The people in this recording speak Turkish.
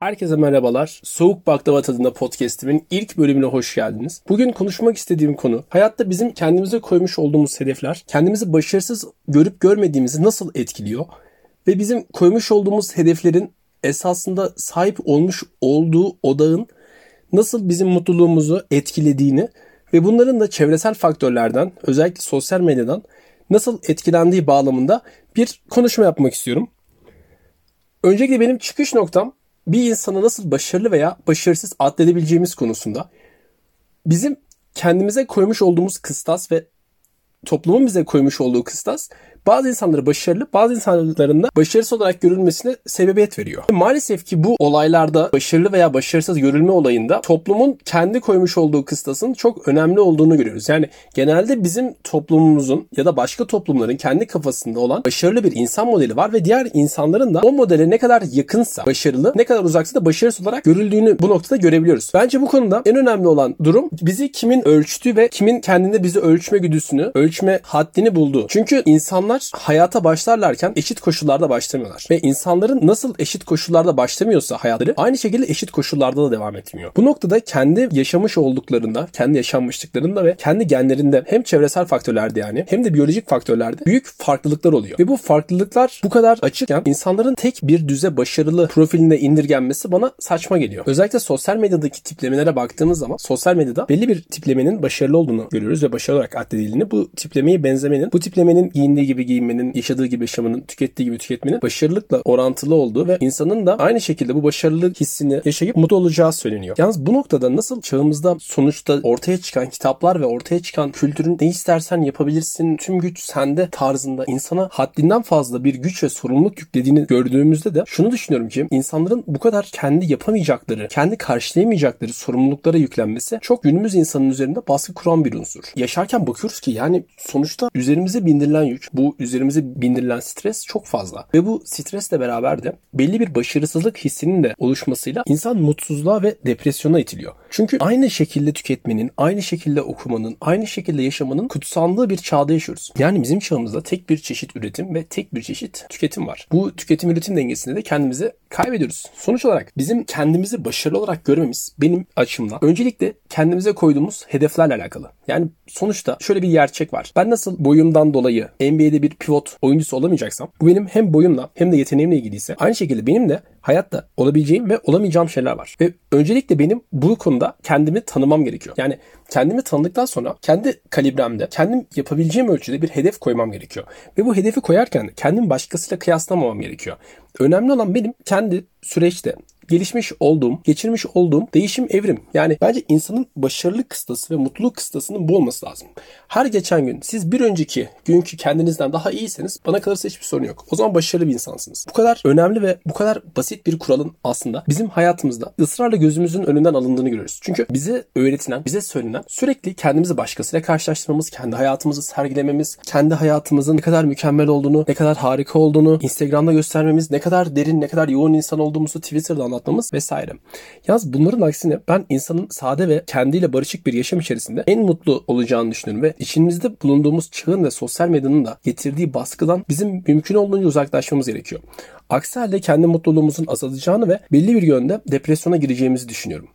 Herkese merhabalar. Soğuk Baklava Tadında podcast'imin ilk bölümüne hoş geldiniz. Bugün konuşmak istediğim konu hayatta bizim kendimize koymuş olduğumuz hedefler kendimizi başarısız görüp görmediğimizi nasıl etkiliyor ve bizim koymuş olduğumuz hedeflerin esasında sahip olmuş olduğu odağın nasıl bizim mutluluğumuzu etkilediğini ve bunların da çevresel faktörlerden özellikle sosyal medyadan nasıl etkilendiği bağlamında bir konuşma yapmak istiyorum. Öncelikle benim çıkış noktam bir insanı nasıl başarılı veya başarısız adledebileceğimiz konusunda bizim kendimize koymuş olduğumuz kıstas ve toplumun bize koymuş olduğu kıstas bazı insanları başarılı, bazı insanların da başarısız olarak görülmesine sebebiyet veriyor. Maalesef ki bu olaylarda başarılı veya başarısız görülme olayında toplumun kendi koymuş olduğu kıstasın çok önemli olduğunu görüyoruz. Yani genelde bizim toplumumuzun ya da başka toplumların kendi kafasında olan başarılı bir insan modeli var ve diğer insanların da o modele ne kadar yakınsa başarılı, ne kadar uzaksa da başarısız olarak görüldüğünü bu noktada görebiliyoruz. Bence bu konuda en önemli olan durum bizi kimin ölçtüğü ve kimin kendinde bizi ölçme güdüsünü, ölçme haddini bulduğu. Çünkü insanlar insanlar hayata başlarlarken eşit koşullarda başlamıyorlar. Ve insanların nasıl eşit koşullarda başlamıyorsa hayatları aynı şekilde eşit koşullarda da devam etmiyor. Bu noktada kendi yaşamış olduklarında, kendi yaşanmışlıklarında ve kendi genlerinde hem çevresel faktörlerde yani hem de biyolojik faktörlerde büyük farklılıklar oluyor. Ve bu farklılıklar bu kadar açıkken insanların tek bir düze başarılı profiline indirgenmesi bana saçma geliyor. Özellikle sosyal medyadaki tiplemelere baktığımız zaman sosyal medyada belli bir tiplemenin başarılı olduğunu görüyoruz ve başarılı olarak addedildiğini bu tiplemeyi benzemenin, bu tiplemenin giyindiği gibi giyinmenin, yaşadığı gibi yaşamanın, tükettiği gibi tüketmenin başarılıkla orantılı olduğu ve insanın da aynı şekilde bu başarılılık hissini yaşayıp mutlu olacağı söyleniyor. Yalnız bu noktada nasıl çağımızda sonuçta ortaya çıkan kitaplar ve ortaya çıkan kültürün ne istersen yapabilirsin, tüm güç sende tarzında insana haddinden fazla bir güç ve sorumluluk yüklediğini gördüğümüzde de şunu düşünüyorum ki insanların bu kadar kendi yapamayacakları, kendi karşılayamayacakları sorumluluklara yüklenmesi çok günümüz insanın üzerinde baskı kuran bir unsur. Yaşarken bakıyoruz ki yani sonuçta üzerimize bindirilen yük, bu üzerimize bindirilen stres çok fazla. Ve bu stresle beraber de belli bir başarısızlık hissinin de oluşmasıyla insan mutsuzluğa ve depresyona itiliyor. Çünkü aynı şekilde tüketmenin, aynı şekilde okumanın, aynı şekilde yaşamanın kutsandığı bir çağda yaşıyoruz. Yani bizim çağımızda tek bir çeşit üretim ve tek bir çeşit tüketim var. Bu tüketim üretim dengesinde de kendimizi kaybediyoruz. Sonuç olarak bizim kendimizi başarılı olarak görmemiz benim açımdan öncelikle kendimize koyduğumuz hedeflerle alakalı. Yani sonuçta şöyle bir gerçek var. Ben nasıl boyumdan dolayı NBA'de bir pivot oyuncusu olamayacaksam bu benim hem boyumla hem de yeteneğimle ilgiliyse aynı şekilde benim de hayatta olabileceğim ve olamayacağım şeyler var. Ve öncelikle benim bu konuda kendimi tanımam gerekiyor. Yani kendimi tanıdıktan sonra kendi kalibremde, kendim yapabileceğim ölçüde bir hedef koymam gerekiyor. Ve bu hedefi koyarken kendimi başkasıyla kıyaslamamam gerekiyor. Önemli olan benim kendi süreçte gelişmiş olduğum, geçirmiş olduğum değişim evrim. Yani bence insanın başarılı kıstası ve mutluluk kıstasının bu olması lazım. Her geçen gün siz bir önceki günkü kendinizden daha iyiyseniz bana kalırsa hiçbir sorun yok. O zaman başarılı bir insansınız. Bu kadar önemli ve bu kadar basit bir kuralın aslında bizim hayatımızda ısrarla gözümüzün önünden alındığını görüyoruz. Çünkü bize öğretilen, bize söylenen sürekli kendimizi başkasıyla karşılaştırmamız, kendi hayatımızı sergilememiz, kendi hayatımızın ne kadar mükemmel olduğunu, ne kadar harika olduğunu Instagram'da göstermemiz, ne kadar derin, ne kadar yoğun insan olduğumuzu Twitter'da anlatmamız vesaire. Yalnız bunların aksine ben insanın sade ve kendiyle barışık bir yaşam içerisinde en mutlu olacağını düşünüyorum ve içimizde bulunduğumuz çağın ve sosyal medyanın da getirdiği baskıdan bizim mümkün olduğunca uzaklaşmamız gerekiyor. Aksi halde kendi mutluluğumuzun azalacağını ve belli bir yönde depresyona gireceğimizi düşünüyorum.